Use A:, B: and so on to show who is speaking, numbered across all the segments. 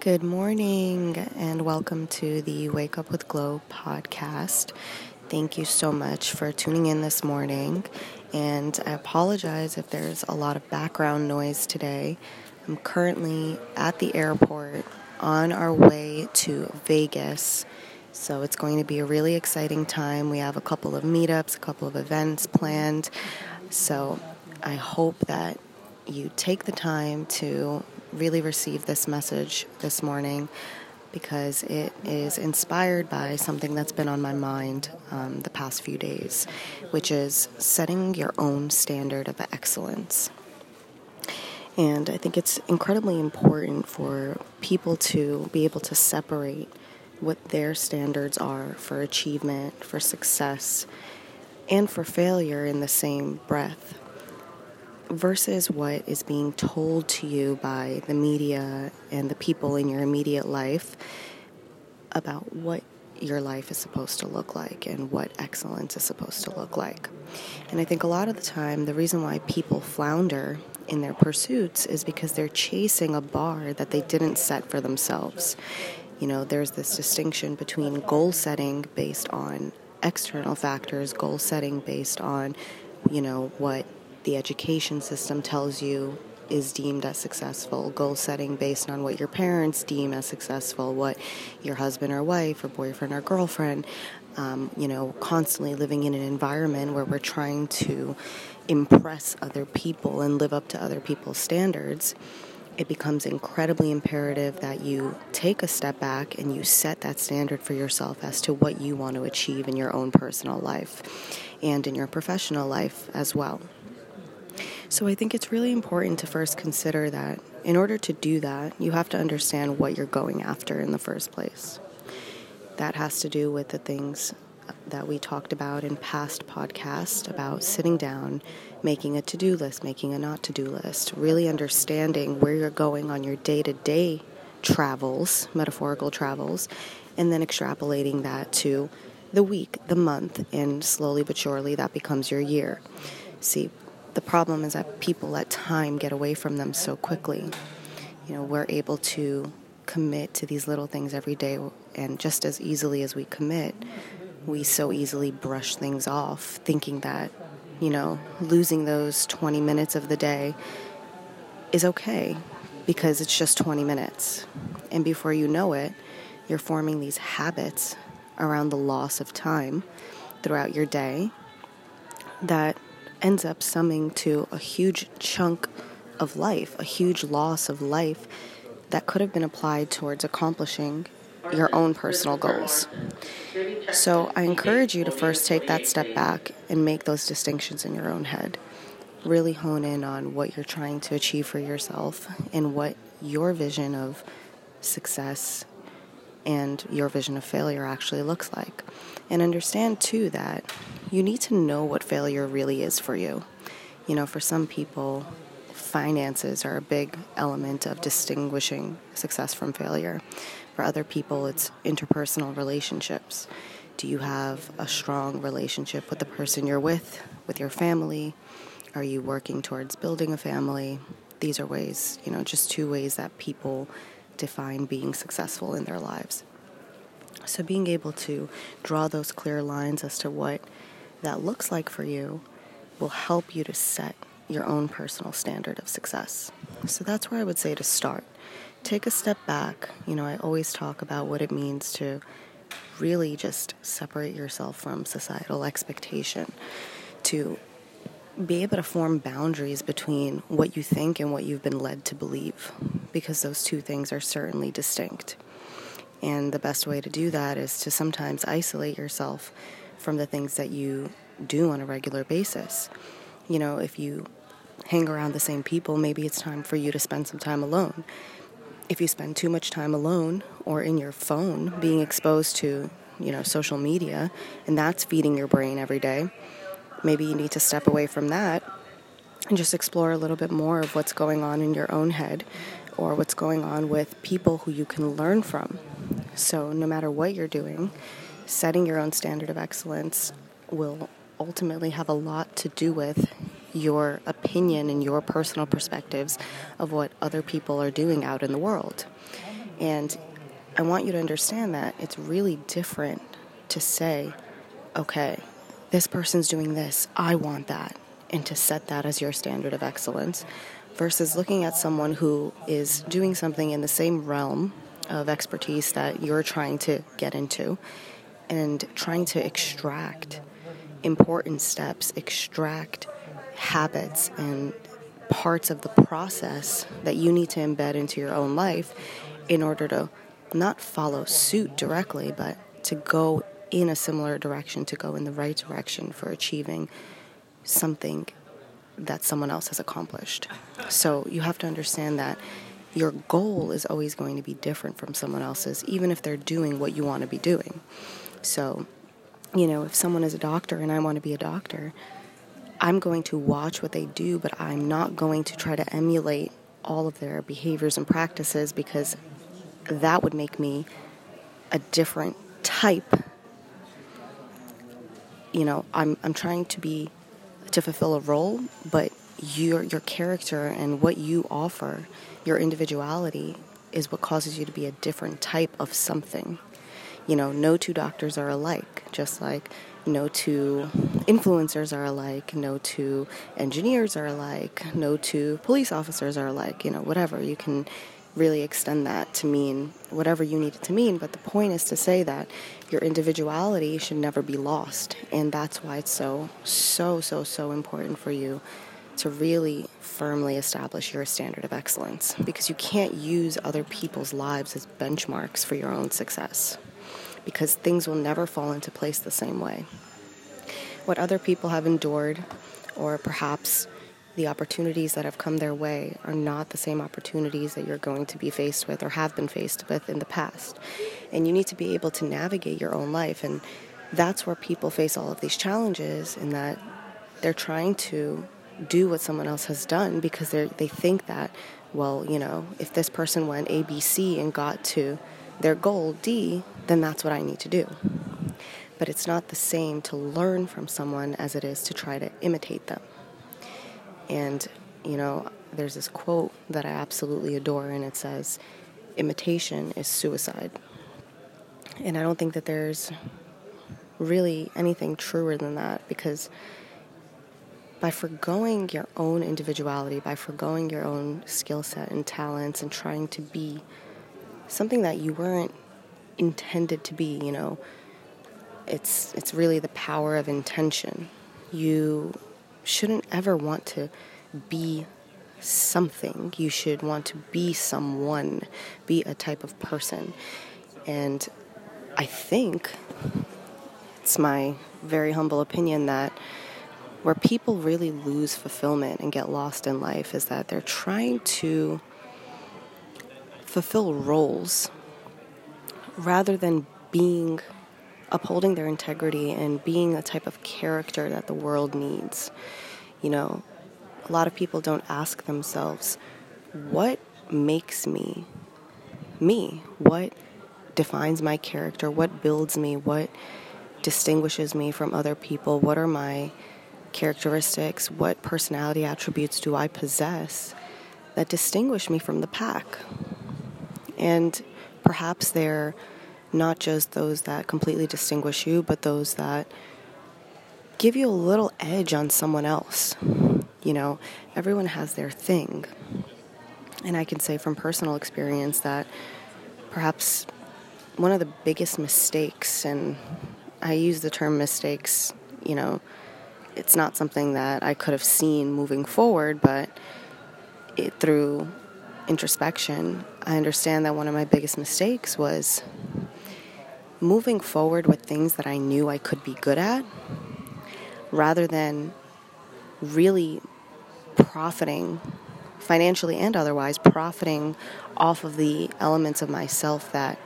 A: Good morning, and welcome to the Wake Up with Glow podcast. Thank you so much for tuning in this morning. And I apologize if there's a lot of background noise today. I'm currently at the airport on our way to Vegas. So it's going to be a really exciting time. We have a couple of meetups, a couple of events planned. So I hope that you take the time to really received this message this morning because it is inspired by something that's been on my mind um, the past few days, which is setting your own standard of excellence. And I think it's incredibly important for people to be able to separate what their standards are for achievement, for success, and for failure in the same breath versus what is being told to you by the media and the people in your immediate life about what your life is supposed to look like and what excellence is supposed to look like. And I think a lot of the time, the reason why people flounder in their pursuits is because they're chasing a bar that they didn't set for themselves. You know, there's this distinction between goal setting based on external factors, goal setting based on, you know, what the education system tells you is deemed as successful, goal setting based on what your parents deem as successful, what your husband or wife or boyfriend or girlfriend, um, you know, constantly living in an environment where we're trying to impress other people and live up to other people's standards. It becomes incredibly imperative that you take a step back and you set that standard for yourself as to what you want to achieve in your own personal life and in your professional life as well. So I think it's really important to first consider that in order to do that, you have to understand what you're going after in the first place. That has to do with the things that we talked about in past podcasts about sitting down, making a to do list, making a not to do list, really understanding where you're going on your day to day travels, metaphorical travels, and then extrapolating that to the week, the month, and slowly but surely that becomes your year. See, the problem is that people let time get away from them so quickly. You know, we're able to commit to these little things every day, and just as easily as we commit, we so easily brush things off, thinking that, you know, losing those 20 minutes of the day is okay because it's just 20 minutes. And before you know it, you're forming these habits around the loss of time throughout your day that ends up summing to a huge chunk of life, a huge loss of life that could have been applied towards accomplishing your own personal goals. So I encourage you to first take that step back and make those distinctions in your own head. Really hone in on what you're trying to achieve for yourself and what your vision of success and your vision of failure actually looks like. And understand too that you need to know what failure really is for you. You know, for some people, finances are a big element of distinguishing success from failure. For other people, it's interpersonal relationships. Do you have a strong relationship with the person you're with, with your family? Are you working towards building a family? These are ways, you know, just two ways that people define being successful in their lives. So, being able to draw those clear lines as to what that looks like for you will help you to set your own personal standard of success. So, that's where I would say to start. Take a step back. You know, I always talk about what it means to really just separate yourself from societal expectation, to be able to form boundaries between what you think and what you've been led to believe, because those two things are certainly distinct. And the best way to do that is to sometimes isolate yourself from the things that you do on a regular basis. You know, if you hang around the same people, maybe it's time for you to spend some time alone. If you spend too much time alone or in your phone being exposed to, you know, social media and that's feeding your brain every day, maybe you need to step away from that and just explore a little bit more of what's going on in your own head or what's going on with people who you can learn from. So, no matter what you're doing, setting your own standard of excellence will ultimately have a lot to do with your opinion and your personal perspectives of what other people are doing out in the world. And I want you to understand that it's really different to say, okay, this person's doing this, I want that, and to set that as your standard of excellence, versus looking at someone who is doing something in the same realm of expertise that you're trying to get into and trying to extract important steps, extract habits and parts of the process that you need to embed into your own life in order to not follow suit directly, but to go in a similar direction, to go in the right direction for achieving something that someone else has accomplished. So you have to understand that your goal is always going to be different from someone else's, even if they're doing what you want to be doing. So, you know, if someone is a doctor and I want to be a doctor, I'm going to watch what they do, but I'm not going to try to emulate all of their behaviors and practices because that would make me a different type. You know, I'm I'm trying to be to fulfill a role, but your your character and what you offer, your individuality is what causes you to be a different type of something. You know, no two doctors are alike, just like no two influencers are alike, no two engineers are alike, no two police officers are alike, you know, whatever. You can really extend that to mean whatever you need it to mean, but the point is to say that your individuality should never be lost. And that's why it's so, so, so, so important for you to really firmly establish your standard of excellence because you can't use other people's lives as benchmarks for your own success because things will never fall into place the same way. What other people have endured, or perhaps the opportunities that have come their way, are not the same opportunities that you're going to be faced with or have been faced with in the past. And you need to be able to navigate your own life. And that's where people face all of these challenges, in that they're trying to do what someone else has done because they they think that well you know if this person went ABC and got to their goal D then that's what I need to do. But it's not the same to learn from someone as it is to try to imitate them. And, you know, there's this quote that I absolutely adore, and it says, Imitation is suicide. And I don't think that there's really anything truer than that because by foregoing your own individuality, by foregoing your own skill set and talents and trying to be something that you weren't intended to be, you know. It's it's really the power of intention. You shouldn't ever want to be something. You should want to be someone, be a type of person. And I think it's my very humble opinion that where people really lose fulfillment and get lost in life is that they're trying to fulfill roles rather than being upholding their integrity and being the type of character that the world needs. You know, a lot of people don't ask themselves, what makes me me? What defines my character? What builds me? What distinguishes me from other people? What are my characteristics? What personality attributes do I possess that distinguish me from the pack? And perhaps they're not just those that completely distinguish you, but those that give you a little edge on someone else. You know, everyone has their thing. And I can say from personal experience that perhaps one of the biggest mistakes, and I use the term mistakes, you know, it's not something that I could have seen moving forward, but it, through introspection, I understand that one of my biggest mistakes was moving forward with things that I knew I could be good at rather than really profiting financially and otherwise profiting off of the elements of myself that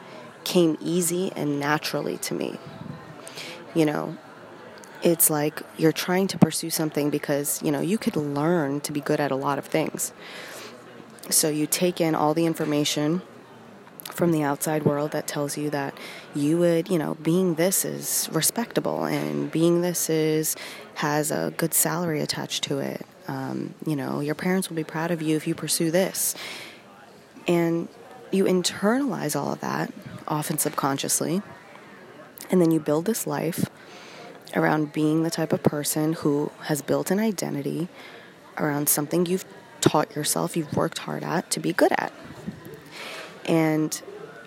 A: came easy and naturally to me. You know, it's like you're trying to pursue something because, you know, you could learn to be good at a lot of things. So you take in all the information from the outside world that tells you that you would, you know, being this is respectable and being this is has a good salary attached to it. Um, you know, your parents will be proud of you if you pursue this. And you internalize all of that, often subconsciously, and then you build this life around being the type of person who has built an identity around something you've taught yourself, you've worked hard at to be good at. And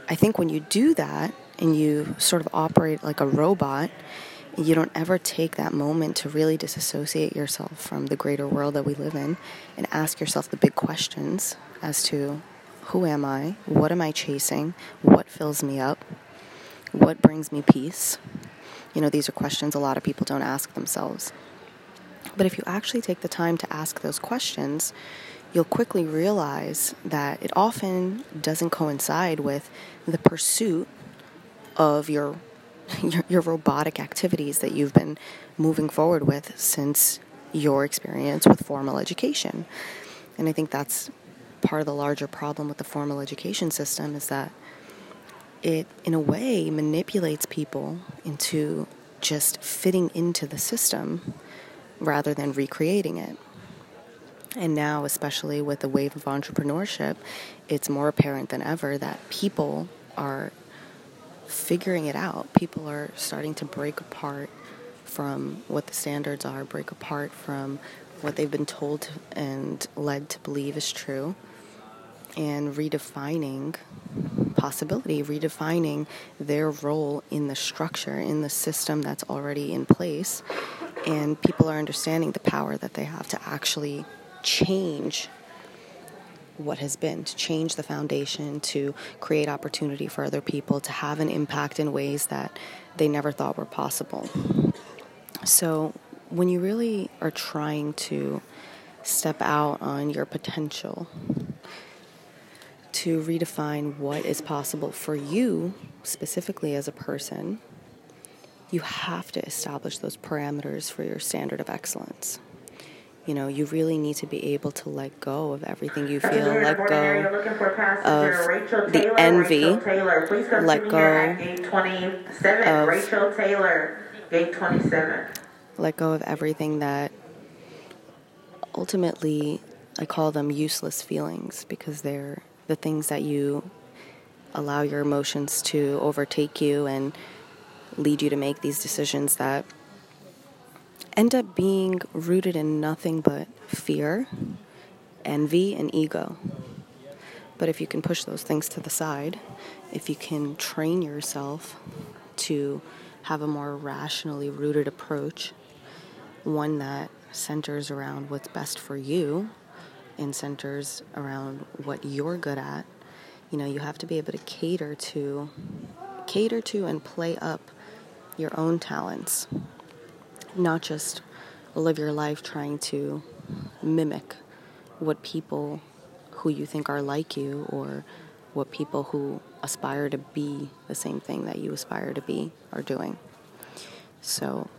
A: I think when you do that and you sort of operate like a robot, you don't ever take that moment to really disassociate yourself from the greater world that we live in and ask yourself the big questions as to who am I? What am I chasing? What fills me up? What brings me peace? You know, these are questions a lot of people don't ask themselves. But if you actually take the time to ask those questions, you'll quickly realize that it often doesn't coincide with the pursuit of your, your, your robotic activities that you've been moving forward with since your experience with formal education. And I think that's part of the larger problem with the formal education system is that it, in a way, manipulates people into just fitting into the system rather than recreating it. And now, especially with the wave of entrepreneurship, it's more apparent than ever that people are figuring it out. People are starting to break apart from what the standards are, break apart from what they've been told and led to believe is true, and redefining possibility, redefining their role in the structure, in the system that's already in place. And people are understanding the power that they have to actually change what has been, to change the foundation, to create opportunity for other people, to have an impact in ways that they never thought were possible. So, when you really are trying to step out on your potential, to redefine what is possible for you, specifically as a person, you have to establish those parameters for your standard of excellence. You know, you really need to be able to let go of everything you feel, let go of the envy, let go of Taylor, gate 27. Let go of everything that ultimately I call them useless feelings because they're the things that you allow your emotions to overtake you and lead you to make these decisions that end up being rooted in nothing but fear, envy, and ego. But if you can push those things to the side, if you can train yourself to have a more rationally rooted approach, one that centers around what's best for you and centers around what you're good at, you know, you have to be able to cater to cater to and play up your own talents not just live your life trying to mimic what people who you think are like you or what people who aspire to be the same thing that you aspire to be are doing. So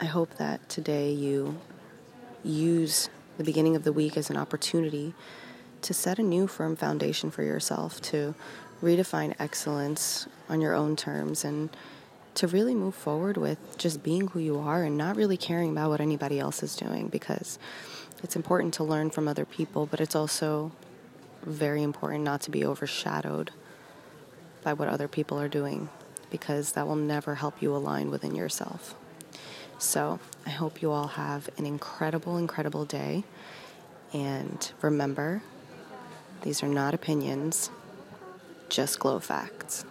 A: I hope that today you use the beginning of the week as an opportunity to set a new firm foundation for yourself, to redefine excellence on your own terms and to really move forward with just being who you are and not really caring about what anybody else is doing because it's important to learn from other people, but it's also very important not to be overshadowed by what other people are doing because that will never help you align within yourself. So, I hope you all have an incredible, incredible day. And remember, these are not opinions, just glow facts.